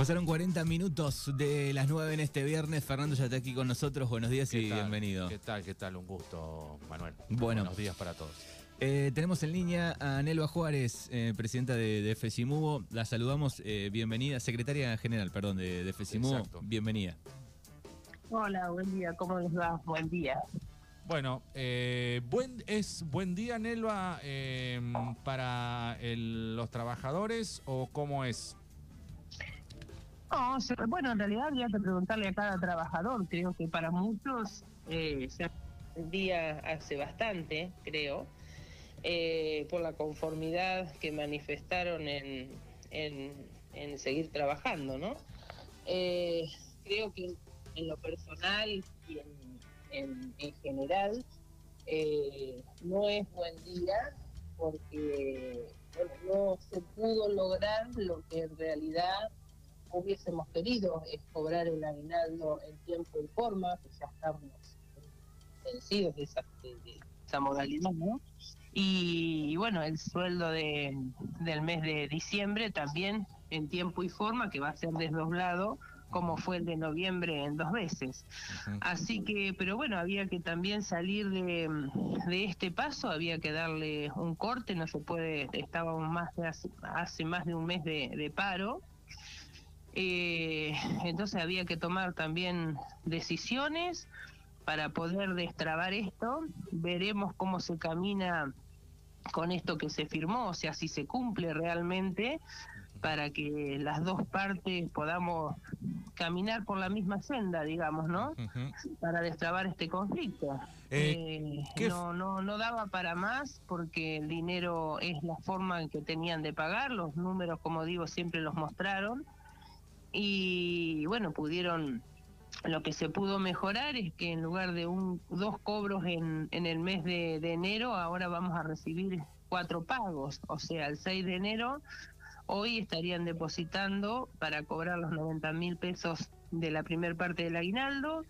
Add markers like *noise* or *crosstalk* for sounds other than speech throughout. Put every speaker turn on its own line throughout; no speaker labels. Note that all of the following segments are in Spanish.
Pasaron 40 minutos de las 9 en este viernes. Fernando ya está aquí con nosotros. Buenos días y bienvenido.
¿Qué tal? ¿Qué tal? Un gusto, Manuel.
Bueno.
Buenos días para todos.
Eh, tenemos en línea a Nelva Juárez, eh, presidenta de, de FESIMUBO. La saludamos. eh, bienvenida. Secretaria general, perdón, de, de FESIMUBO.
Exacto.
Bienvenida.
Hola, buen día, ¿cómo les va? Buen día.
Bueno, eh, buen, ¿es buen día, Nelva, eh, para el- los trabajadores o cómo es?
No, bueno, en realidad habría que preguntarle a cada trabajador. Creo que para muchos eh, se día hace bastante, creo, eh, por la conformidad que manifestaron en, en, en seguir trabajando, ¿no? Eh, creo que en lo personal y en, en, en general eh, no es buen día porque no se pudo lograr lo que en realidad hubiésemos querido, es cobrar el aguinaldo en tiempo y forma, que ya estamos vencidos de esa, de- de esa modalidad, ¿no? Y, y bueno, el sueldo de, del mes de diciembre también en tiempo y forma, que va a ser desdoblado, como fue el de noviembre en dos veces. Así que, pero bueno, había que también salir de, de este paso, había que darle un corte, no se puede, estábamos más de hace, hace más de un mes de, de paro. Eh, entonces había que tomar también decisiones para poder destrabar esto. Veremos cómo se camina con esto que se firmó, o sea, si se cumple realmente para que las dos partes podamos caminar por la misma senda, digamos, ¿no? Para destrabar este conflicto.
Eh,
Eh,
¿qué
no, no, no daba para más porque el dinero es la forma en que tenían de pagar, los números, como digo, siempre los mostraron y bueno, pudieron lo que se pudo mejorar es que en lugar de un dos cobros en, en el mes de, enero, ahora vamos a recibir cuatro pagos. O sea, el 6 de enero, hoy estarían depositando para cobrar los 90 mil pesos de la primer parte del aguinaldo.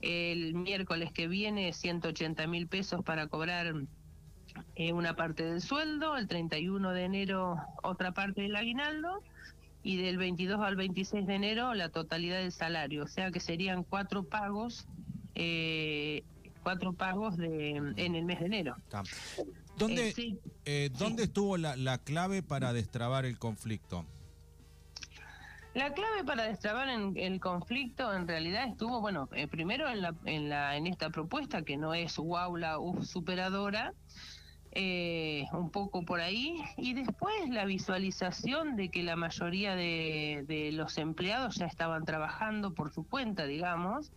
El miércoles que viene, 180 mil pesos para cobrar eh, una parte del sueldo. El 31 de enero, otra parte del aguinaldo y del 22 al 26 de enero la totalidad del salario, o sea que serían cuatro pagos, eh, cuatro pagos de en el mes de enero.
¿Dónde,
Eh, sí,
eh, ¿dónde estuvo la, la clave para destrabar el conflicto?
La clave para destrabar en- el conflicto en realidad estuvo, bueno, eh, primero en, la, en, la, en esta propuesta que no es wow la superadora, eh, un poco por ahí, y después la visualización de que la mayoría de, los empleados ya estaban trabajando por su cuenta, digamos,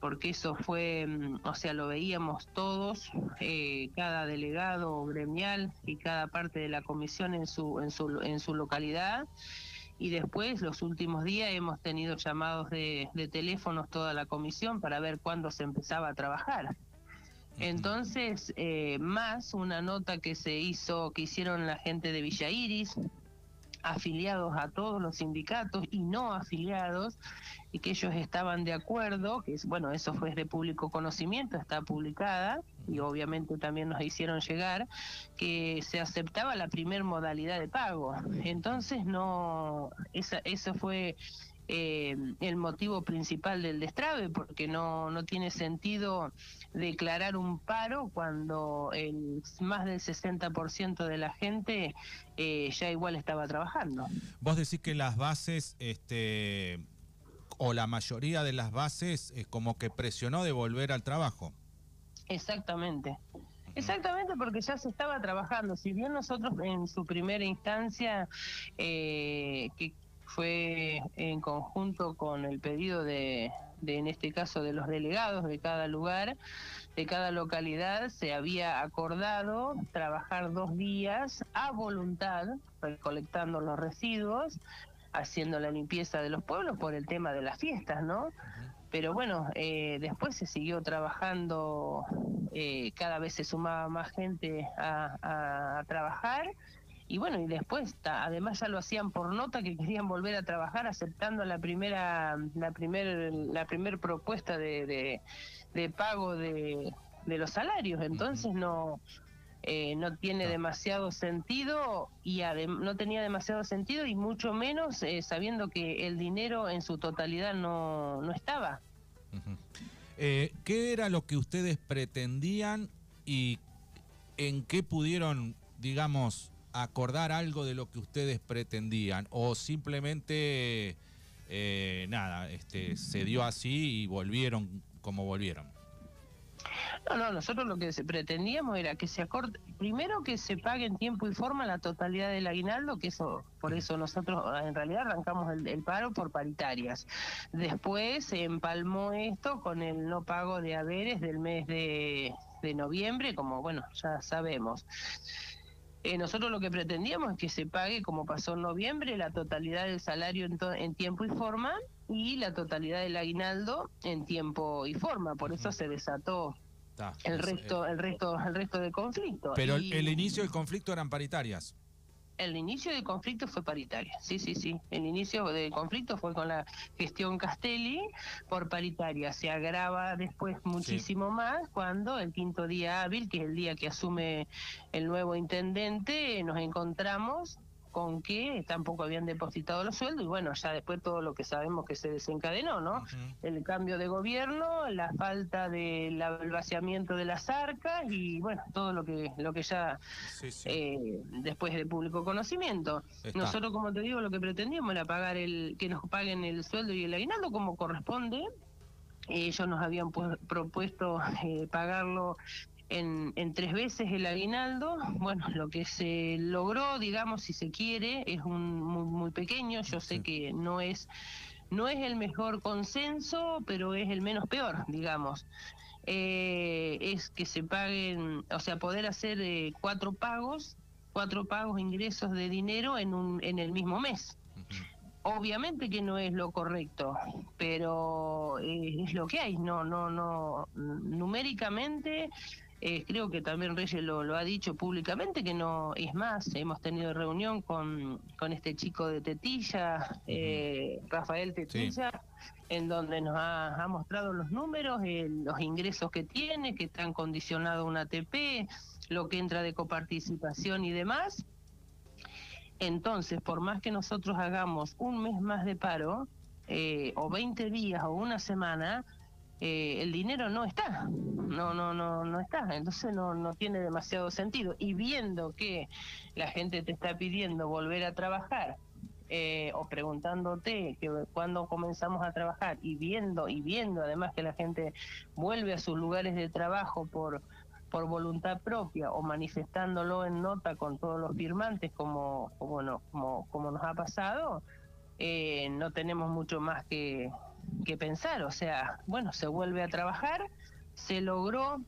porque eso fue, mm, o sea, lo veíamos todos, eh, cada delegado gremial y cada parte de la comisión en su, en su, en su localidad y después los últimos días hemos tenido llamados de, de teléfonos toda la comisión para ver cuándo se empezaba a trabajar. Entonces, eh, más una nota que se hizo, que hicieron la gente de Villa Iris, afiliados a todos los sindicatos y no afiliados, y que ellos estaban de acuerdo, que es, bueno, eso fue de público conocimiento, está publicada, y obviamente también nos hicieron llegar, que se aceptaba la primer modalidad de pago. Entonces, no, esa, eso fue eh, el motivo principal del destrave, porque no, no tiene sentido declarar un paro cuando el más del 60% de la gente eh, ya igual estaba trabajando.
Vos decís que las bases, este, o la mayoría de las bases, es como que presionó de volver al trabajo.
Exactamente. Exactamente, porque ya se estaba trabajando. Si bien nosotros en su primera instancia, eh, que fue en conjunto con el pedido de, de, en este caso, de los delegados de cada lugar, de cada localidad, se había acordado trabajar dos días a voluntad, recolectando los residuos, haciendo la limpieza de los pueblos por el tema de las fiestas, ¿no? Pero bueno, eh, después se siguió trabajando, eh, cada vez se sumaba más gente a, a- a trabajar. Y bueno, y después, además ya lo hacían por nota que querían volver a trabajar aceptando la primera la primer, la primer propuesta de, de, de pago de, de los salarios. Entonces no eh, no tiene demasiado sentido y no tenía demasiado sentido y mucho menos eh, sabiendo que el dinero en su totalidad no, no estaba.
Eh, ¿Qué era lo que ustedes pretendían y en qué pudieron, digamos, acordar algo de lo que ustedes pretendían? ¿O simplemente, eh, nada, este, se dio así y volvieron como volvieron?
No, no, nosotros lo que pretendíamos era que se acorte, primero que se pague en tiempo y forma la totalidad del aguinaldo, que eso, por eso nosotros ah, en realidad arrancamos el, el paro por paritarias. Después se empalmó esto con el no pago de haberes del mes de, de noviembre, como bueno, ya sabemos. Eh, nosotros lo que pretendíamos es que se pague, como pasó en noviembre, la totalidad del salario en, to- en tiempo y forma y la totalidad del aguinaldo en tiempo y forma. Por eso se desató
Ta,
el
es-
resto, el resto, el resto del conflicto.
Pero el inicio del conflicto eran paritarias.
El inicio del conflicto fue paritaria, sí, sí, sí. El inicio del conflicto fue con la gestión Castelli por paritaria. Se agrava después muchísimo más cuando el quinto día hábil, que es el día que asume el nuevo intendente, nos encontramos con que tampoco habían depositado los sueldos y bueno, ya después todo lo que sabemos que se desencadenó, ¿no? El cambio de gobierno, la falta del vaciamiento de las arcas y bueno, todo lo que lo que ya
Sí, sí.
eh, después de público conocimiento.
Está.
Nosotros, como te digo, lo que pretendíamos era pagar el que nos paguen el sueldo y el aguinaldo como corresponde. Ellos nos habían pu- propuesto *laughs* eh, pagarlo en, en tres veces el aguinaldo. Bueno, lo que se logró, digamos, si se quiere, es un muy, muy pequeño. Yo sé
Sí.
que no es no es el mejor consenso, pero es el menos peor, digamos. Eh, es que se paguen, o sea, poder hacer eh, cuatro pagos, cuatro pagos ingresos de dinero en un en el mismo mes. Obviamente que no es lo correcto, pero eh, es lo que hay. No, no, no. Numéricamente, eh, creo que también Reyes lo, lo ha dicho públicamente que no es más. Hemos tenido reunión con, con este chico de Tetilla, eh, Rafael Tetilla, en donde nos ha, ha mostrado los números, eh, los ingresos que tiene, que están condicionados a un ATP, lo que entra de coparticipación y demás. Entonces, por más que nosotros hagamos un mes más de paro, eh, o 20 días o una semana, eh, el dinero no está, no, no, no, no está, entonces no, no tiene demasiado sentido. Y viendo que la gente te está pidiendo volver a trabajar, eh, o preguntándote que cuándo comenzamos a trabajar, y viendo, y viendo además que la gente vuelve a sus lugares de trabajo por por voluntad propia o manifestándolo en nota con todos los firmantes como como no, como, como nos ha pasado eh, no tenemos mucho más que, que pensar o sea bueno se vuelve a trabajar se logró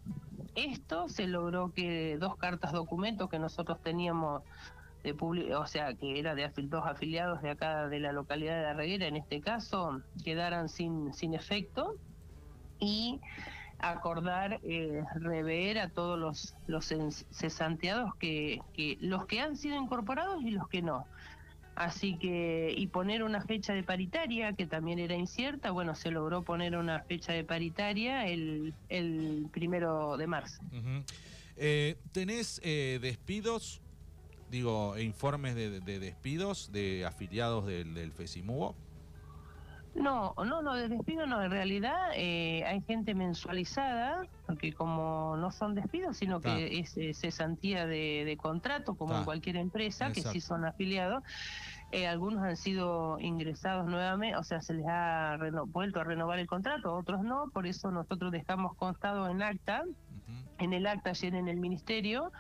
esto se logró que dos cartas documentos que nosotros teníamos de publi- o sea que era de afil- dos afiliados de acá de la localidad de la Reguera en este caso quedaran sin sin efecto y acordar eh, rever a todos los los cesanteados que, que los que han sido incorporados y los que no así que y poner una fecha de paritaria que también era incierta bueno se logró poner una fecha de paritaria el el primero de marzo
Ujú. Eh, ¿Tenés eh, despidos, digo, informes de, de despidos de afiliados del, del FESIMUBO?
No, no, no, de despido no. En realidad eh, hay gente mensualizada, porque como no son despidos, sino que es, cesantía de, de contrato, como
Ta.
en cualquier empresa, que sí son afiliados. Eh, algunos han sido ingresados nuevamente, o sea, se les ha reno- vuelto a renovar el contrato, otros no. Por eso nosotros dejamos constado en acta, en el acta ayer en el ministerio,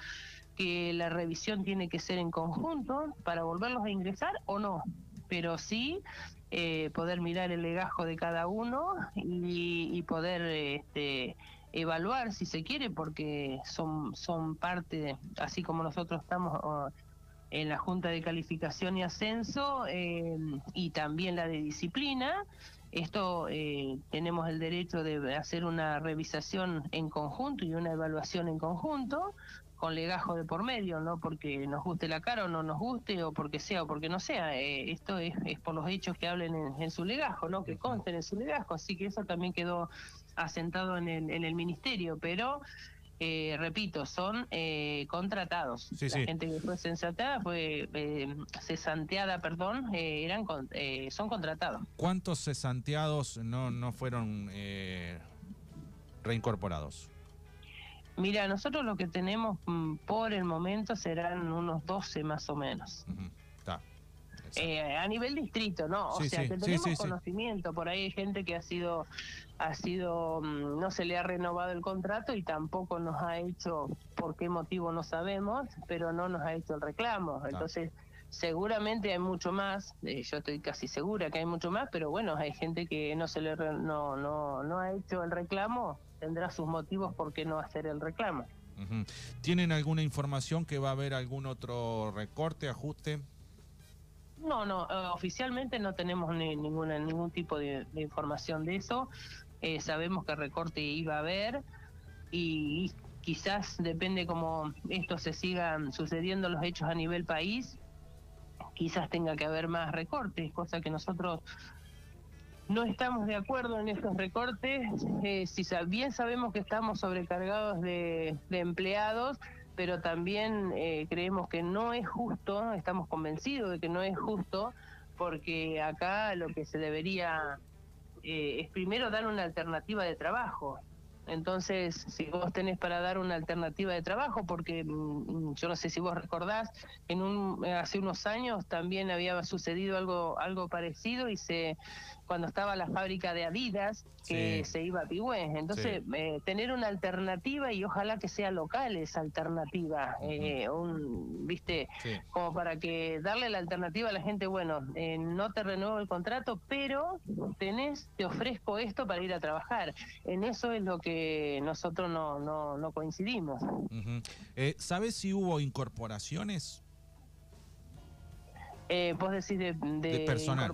que la revisión tiene que ser en conjunto para volverlos a ingresar o no, pero sí eh, poder mirar el legajo de cada uno y, y poder este, evaluar si se quiere, porque son, son parte, así como nosotros estamos en la Junta de Calificación y Ascenso eh, y también la de Disciplina, esto eh, tenemos el derecho de hacer una revisación en conjunto y una evaluación en conjunto con legajo de por medio, no porque nos guste la cara o no nos guste o porque sea o porque no sea. Eh, esto es, es por los hechos que hablen en, en su legajo, no que consten en su legajo. Así que eso también quedó asentado en el, en el ministerio, pero eh, repito, son eh, contratados.
Sí,
la
sí.
gente que fue sensatada, fue eh, cesanteada, perdón, eh, eran con- son contratados.
¿Cuántos cesanteados no, no fueron eh, reincorporados?
Mira, nosotros lo que tenemos mm, por el momento serán unos 12 más o menos.
Está.
Eh, a nivel distrito, ¿no? O
Sí,
sea,
sí,
que tenemos
sí,
conocimiento. Por ahí hay gente que ha sido, ha sido, mm, no se le ha renovado el contrato y tampoco nos ha hecho, por qué motivo no sabemos, pero no nos ha hecho el reclamo. Entonces, seguramente hay mucho más. eh, yo estoy casi segura que hay mucho más, pero bueno, hay gente que no se le, re- no, no, no ha hecho el reclamo. Tendrá sus motivos por qué no hacer el reclamo.
¿Tienen alguna información que va a haber algún otro recorte, ajuste?
No, no, eh, oficialmente no tenemos ni- ninguna, ningún tipo de, de información de eso. Eh, sabemos que recorte iba a haber y, quizás depende cómo esto se sigan sucediendo los hechos a nivel país, quizás tenga que haber más recortes, cosa que nosotros no estamos de acuerdo en estos recortes. Eh, si bien sabemos que estamos sobrecargados de, de empleados, pero también eh, creemos que no es justo, estamos convencidos de que no es justo, porque acá lo que se debería eh, es primero dar una alternativa de trabajo. Entonces, si vos tenés para dar una alternativa de trabajo, porque mm, yo no sé si vos recordás, en un, hace unos años también había sucedido algo algo parecido y se cuando estaba la fábrica de Adidas que
Sí.
se iba a Pigüé. Entonces, eh, tener una alternativa y ojalá que sea local esa alternativa, eh, un, viste,
Sí.
como para que darle la alternativa a la gente, bueno, eh, no te renuevo el contrato, pero tenés, te ofrezco esto para ir a trabajar. En eso es lo que nosotros no, no, no coincidimos.
Eh, ¿Sabes si hubo incorporaciones?
Eh, vos decís de, de,
De personal.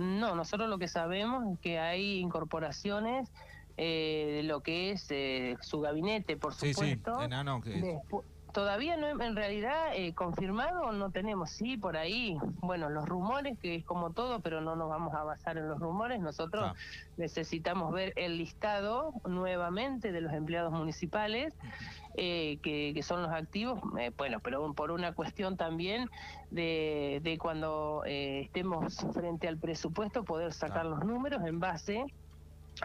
No, nosotros lo que sabemos es que hay incorporaciones eh, de lo que es eh, su gabinete, por
Sí, sí.
supuesto.
Que-
Despu- Todavía no, en realidad, eh, confirmado no tenemos, sí, por ahí, bueno, los rumores, que es como todo, pero no nos vamos a basar en los rumores, nosotros
Ah.
necesitamos ver el listado nuevamente de los empleados municipales, eh, que, que son los activos, eh, bueno, pero por una cuestión también de, de cuando eh, estemos frente al presupuesto, poder sacar los números en base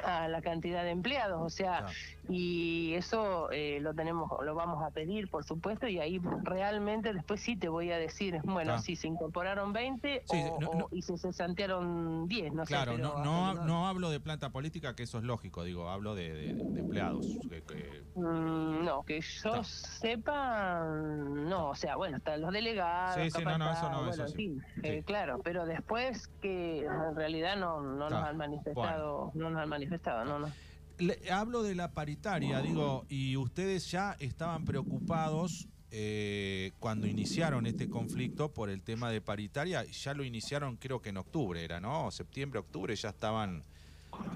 a la cantidad de empleados, o sea,
Claro.
Y eso eh, lo tenemos, lo vamos a pedir, por supuesto, y ahí realmente después sí te voy a decir, bueno,
Ah.
si se incorporaron 20
Sí,
o,
no-
o-
no-
y se santearon 10, no
Claro,
sé. pero
no, no, no hablo de planta política, que eso es lógico, digo, hablo de, de- de empleados. que- que-
Mm, no, que yo
Está.
sepa, no, o sea, bueno, están los delegados,
Sí, sí, no, eso no,
bueno,
eso
en
sí.
fin, eh, claro, pero después que en realidad no, no nos han manifestado, no nos han manifestado, no, no.
Le- hablo de la paritaria, digo, y ustedes ya estaban preocupados eh, cuando iniciaron este conflicto por el tema de paritaria, ya lo iniciaron creo que en octubre era, ¿no? Septiembre, octubre ya estaban...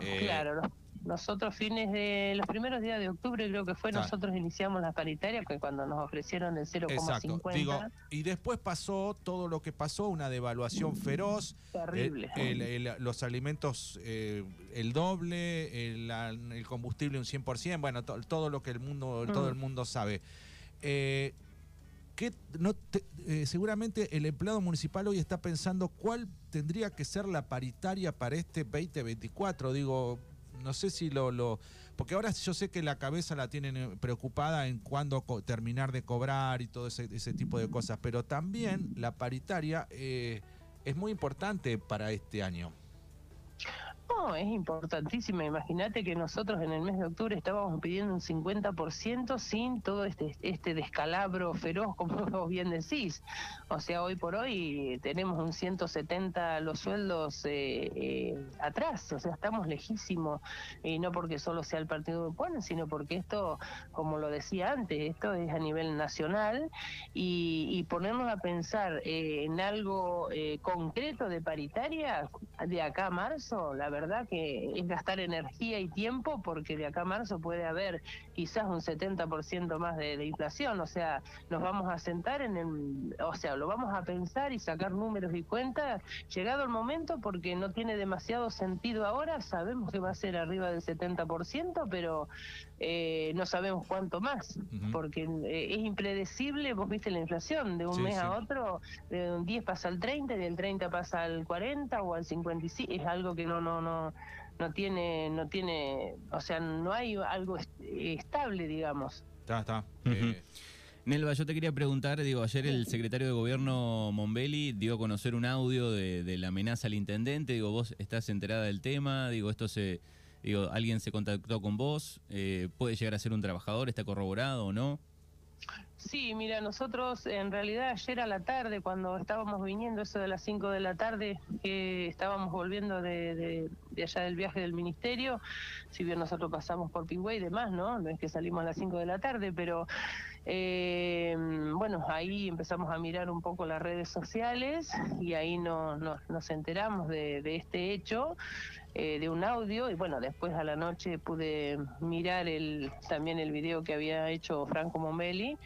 eh,
Claro, nosotros fines de los primeros días de octubre creo que fue,
Claro.
nosotros iniciamos la paritaria que cuando nos ofrecieron el
Exacto,
0,50,
digo, y después pasó todo lo que pasó, una devaluación feroz,
terrible.
el- el- el- los alimentos eh, el doble, el, combustible un 100%, bueno, to- todo lo que el mundo,
Mm.
todo el mundo sabe. Eh, ¿qué no te- eh, seguramente el empleado municipal hoy está pensando cuál tendría que ser la paritaria para este 2024. Digo, no sé si lo, lo porque ahora yo sé que la cabeza la tienen eh, preocupada en cuándo terminar de cobrar y todo ese, ese tipo de cosas, pero también la paritaria eh, es muy importante para este año.
Es importantísima. Imagínate que nosotros en el mes de octubre estábamos pidiendo un 50% sin todo este, este descalabro feroz, *laughs* como vos bien decís. O sea, hoy por hoy tenemos un 170 los sueldos eh, eh, atrás. O sea, estamos lejísimos. Y no porque solo sea el partido que ponen, sino porque esto, como lo decía antes, esto es a nivel nacional. Y, y ponernos a pensar eh, en algo eh, concreto de paritaria de acá a marzo, la verdad verdad que es gastar energía y tiempo porque de acá a marzo puede haber quizás un 70% más de, de, inflación, o sea, nos vamos a sentar en el, o sea, lo vamos a pensar y sacar números y cuentas. Llegado el momento porque no tiene demasiado sentido ahora, sabemos que va a ser arriba del 70%, pero eh, no sabemos cuánto más, porque eh, es impredecible, vos viste la inflación, de un mes a otro, de un 10 pasa al 30, del 30 pasa al 40 o al 55, es algo que no, no, no, no tiene, no tiene, o sea, no hay algo estable, digamos.
Está, está. Eh, Nelva, yo te quería preguntar, digo, ayer el secretario de Gobierno Mombelli dio a conocer un audio de, de la amenaza al intendente, digo, vos estás enterada del tema, digo, esto se Digo, ¿alguien se contactó con vos? Eh, ¿Puede llegar a ser un trabajador? ¿Está corroborado o no?
Sí, mira, nosotros en realidad ayer a la tarde, cuando estábamos viniendo, eso de las 5 de la tarde, que estábamos volviendo de, allá del viaje del ministerio, si bien nosotros pasamos por Pingüey y demás, ¿no? No es que salimos a las 5 de la tarde, pero eh, bueno, ahí empezamos a mirar un poco las redes sociales y ahí no, nos enteramos de, de este hecho. Eh, de un audio y bueno, después a la noche pude mirar el, también el video que había hecho Franco Momelli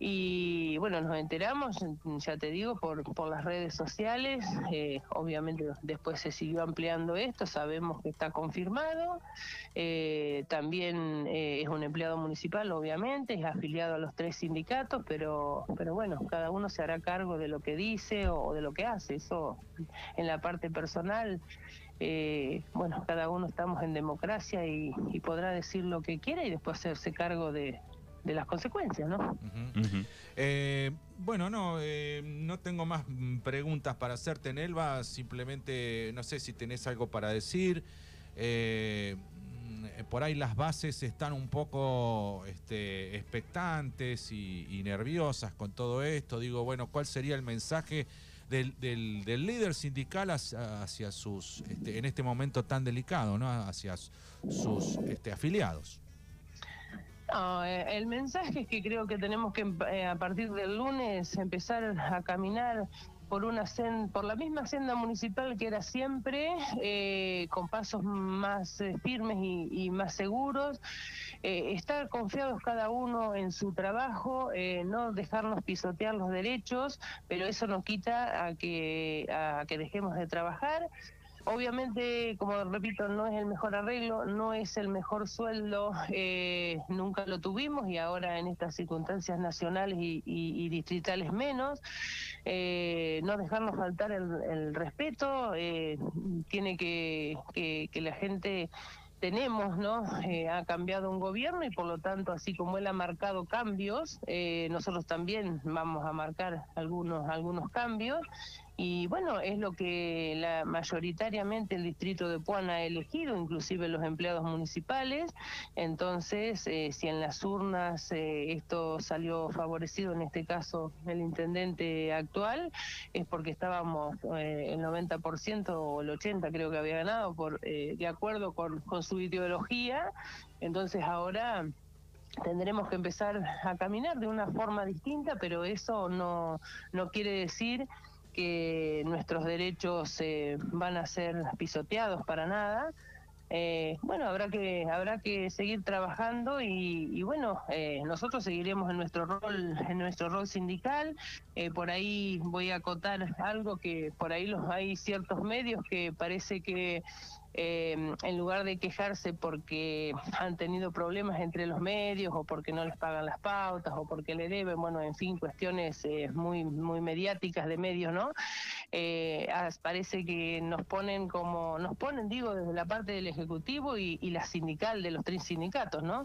y bueno, nos enteramos, ya te digo, por, por las redes sociales, eh, obviamente después se siguió ampliando esto, sabemos que está confirmado, eh, también es un empleado municipal, obviamente, es afiliado a los tres sindicatos, pero, pero bueno, cada uno se hará cargo de lo que dice o de lo que hace, eso en la parte personal eh, bueno, cada uno estamos en democracia y, podrá decir lo que quiera y después hacerse cargo de, las consecuencias, ¿no?
Eh, bueno, no, eh, no tengo más preguntas para hacerte, Nelva, simplemente no sé si tenés algo para decir. por ahí las bases están un poco este, expectantes y nerviosas con todo esto. Digo, bueno, ¿cuál sería el mensaje? Del, del, líder sindical hacia, sus, este, en este momento tan delicado, ¿no? hacia sus este, afiliados.
No, eh, el mensaje es que creo que tenemos que eh, a partir del lunes empezar a caminar por una por la misma senda municipal que era siempre, eh, con pasos más eh, firmes y, más seguros, eh, estar confiados cada uno en su trabajo, no dejarnos pisotear los derechos, pero eso no quita a que, a que dejemos de trabajar. Obviamente, como repito, no es el mejor arreglo, no es el mejor sueldo, *laughs* eh, nunca lo tuvimos y ahora en estas circunstancias nacionales y, distritales menos. Eh, no dejarnos faltar el, respeto, eh, tiene que, que, la gente tenemos, ¿no? ha cambiado un gobierno y por lo tanto, así como él ha marcado cambios, nosotros también vamos a marcar algunos, algunos cambios y bueno, es lo que la, mayoritariamente el distrito de Puan ha elegido, inclusive los empleados municipales. Entonces, eh, si en las urnas eh, esto salió favorecido, en este caso el intendente actual, es porque estábamos eh, el 90% o el 80% creo que había ganado por de acuerdo con, con su ideología. Entonces ahora tendremos que empezar a caminar de una forma distinta, pero eso no, no quiere decir que nuestros derechos eh, van a ser pisoteados para nada. Eh, bueno, habrá que habrá que seguir trabajando y, bueno, eh, nosotros seguiremos en nuestro rol en nuestro rol sindical. por ahí voy a acotar algo que por ahí los hay ciertos medios que parece que eh, en lugar de quejarse porque han tenido problemas entre los medios o porque no les pagan las pautas o porque le deben, bueno, en fin, cuestiones eh, muy, muy mediáticas de medios, ¿no? Eh, parece que nos ponen como, nos ponen, digo, desde la parte del Ejecutivo y, y la sindical de los tres sindicatos, ¿no?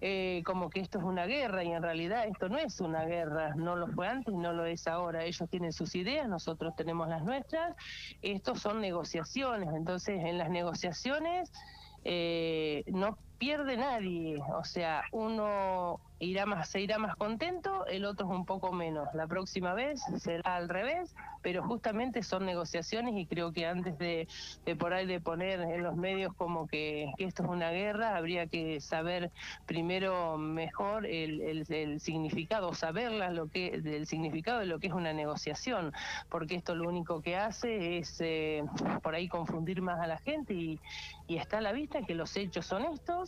Eh, como que esto es una guerra y en realidad esto no es una guerra, no lo fue antes y no lo es ahora. Ellos tienen sus ideas, nosotros tenemos las nuestras. Estos son negociaciones, entonces en las negociaciones eh, no pierde nadie, o sea, uno irá más, se irá más contento, el otro es un poco menos. La próxima vez será al revés, pero justamente son negociaciones y creo que antes de, por ahí de poner en los medios como que, esto es una guerra, habría que saber primero mejor el, el, significado, saberla lo que, del significado de lo que es una negociación, porque esto lo único que hace es eh, por ahí confundir más a la gente y, y está a la vista que los hechos son estos.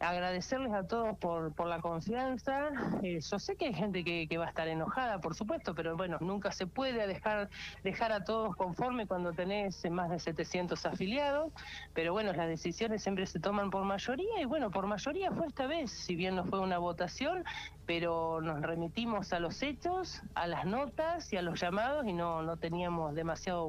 Agradecerles a todos por, por la confianza. Eh, yo sé que hay gente que, que, va a estar enojada, por supuesto, pero bueno, nunca se puede dejar, dejar a todos conforme cuando tenés más de 700 afiliados. Pero bueno, las decisiones siempre se toman por mayoría y bueno, por mayoría fue esta vez, si bien no fue una votación, pero nos remitimos a los hechos, a las notas y a los llamados y no, no teníamos demasiado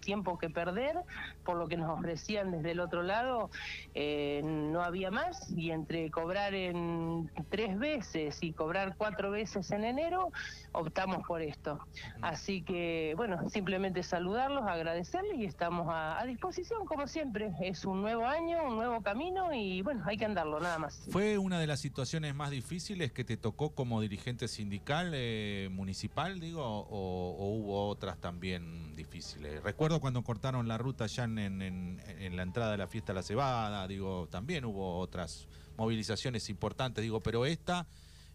tiempo que perder, por lo que nos ofrecían desde el otro lado, eh, no había más y entre cobrar en tres veces y cobrar cuatro veces en enero, optamos por esto. Así que, bueno, simplemente saludarlos, agradecerles y estamos a, a disposición como siempre. Es un nuevo año, un nuevo camino y bueno, hay que andarlo nada más.
¿Fue una de las situaciones más difíciles que te tocó? como dirigente sindical eh, municipal, digo, o, hubo otras también difíciles? Recuerdo cuando cortaron la ruta ya en, en, la entrada de la fiesta de la cebada, digo, también hubo otras movilizaciones importantes, digo, pero esta,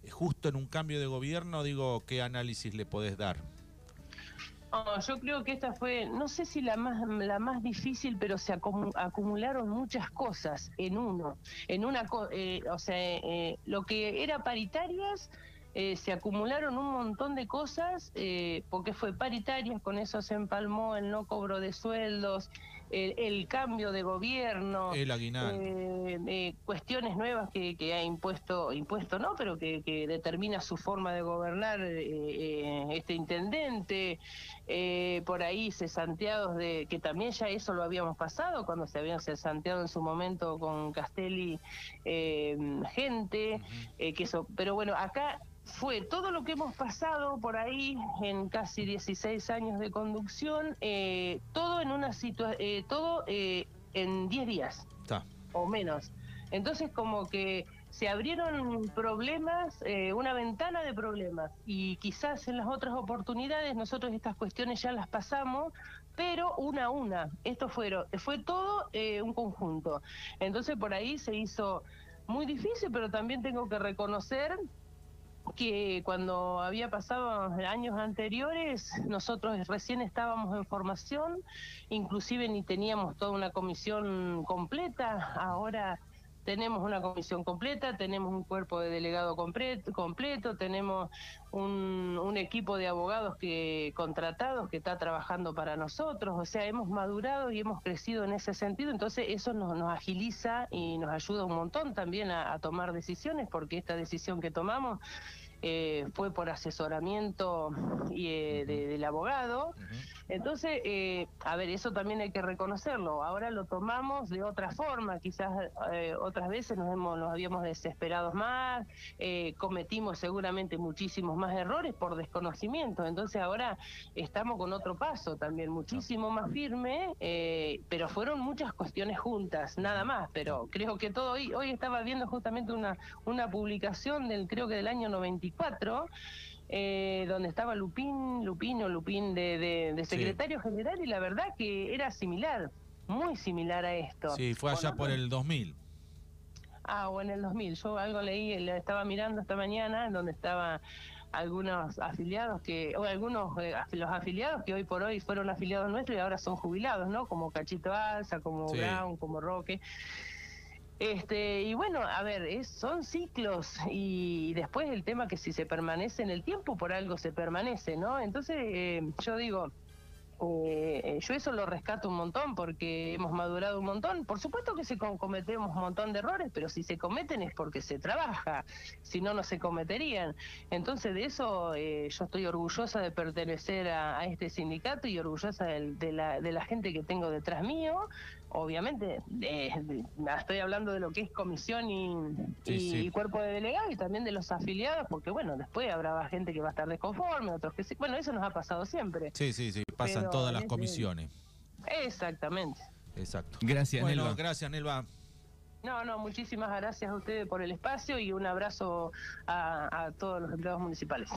justo en un cambio de gobierno, digo, ¿qué análisis le podés dar?
yo creo que esta fue, no sé si la más, la más difícil, pero se acumularon muchas cosas en uno. En una, eh, o sea, eh, lo que era paritarias, eh, se acumularon un montón de cosas, porque fue paritarias, con eso se empalmó el no cobro de sueldos, el, cambio de gobierno,
el aguinaldo.
Eh, cuestiones nuevas que, ha impuesto, impuesto no, pero que, determina su forma de gobernar eh, eh, este intendente, por ahí cesanteados de, que también ya eso lo habíamos pasado cuando se habían cesanteado en su momento con Castelli gente, que eso, pero bueno, acá fue todo lo que hemos pasado por ahí en casi 16 años de conducción, eh, todo en una situación, eh, todo eh, en 10 días o menos. Entonces como que se abrieron problemas, una ventana de problemas y quizás en las otras oportunidades nosotros estas cuestiones ya las pasamos, pero una a una. Esto fueron, fue todo un conjunto. Entonces por ahí se hizo muy difícil, pero también tengo que reconocer que cuando había pasado años anteriores, nosotros recién estábamos en formación, inclusive ni teníamos toda una comisión completa, ahora tenemos una comisión completa, tenemos un cuerpo de delegado completo, tenemos un, un, equipo de abogados que contratados que está trabajando para nosotros, o sea, hemos madurado y hemos crecido en ese sentido, entonces eso nos, nos agiliza y nos ayuda un montón también a tomar decisiones, porque esta decisión que tomamos eh, fue por asesoramiento y, eh, del abogado. Entonces, eh, a ver, eso también hay que reconocerlo. Ahora lo tomamos de otra forma, quizás otras veces nos, hemos, nos habíamos desesperado más, cometimos seguramente muchísimos más errores por desconocimiento. Entonces ahora estamos con otro paso también, muchísimo más firme, pero fueron muchas cuestiones juntas, nada más. Pero creo que todo hoy, hoy estaba viendo justamente una, una publicación del, creo que del año 90 eh, donde estaba Lupín, Lupino, Lupín de, de, secretario general, y la verdad que era similar, muy similar a esto.
Sí, fue allá por el 2000.
Ah, o en el 2000. Yo algo leí, le estaba mirando esta mañana, donde estaban algunos afiliados que, o algunos eh, los afiliados que hoy por hoy fueron afiliados nuestros y ahora son jubilados, ¿no? Como Cachito Alza, como Brown, como Roque. Este, y bueno, a ver, es, son ciclos y después el tema que si se permanece en el tiempo, por algo se permanece, ¿no? Entonces, eh, yo digo, eh, yo eso lo rescato un montón porque hemos madurado un montón. Por supuesto que se cometemos un montón de errores, pero si se cometen es porque se trabaja, si no, no se cometerían. Entonces de eso eh, yo estoy orgullosa de pertenecer a, este sindicato y orgullosa de, la, de la gente que tengo detrás mío. Obviamente, estoy hablando de lo que es comisión y, cuerpo de delegado y también de los afiliados, porque bueno, después habrá gente que va a estar desconforme, otros que sí. Bueno, eso nos ha pasado siempre.
Sí, sí, sí, pasan todas las comisiones.
Exactamente.
Exacto.
Gracias,
bueno, Gracias, Nelva.
No, no, muchísimas gracias a ustedes por el espacio y un abrazo a, a todos los empleados municipales.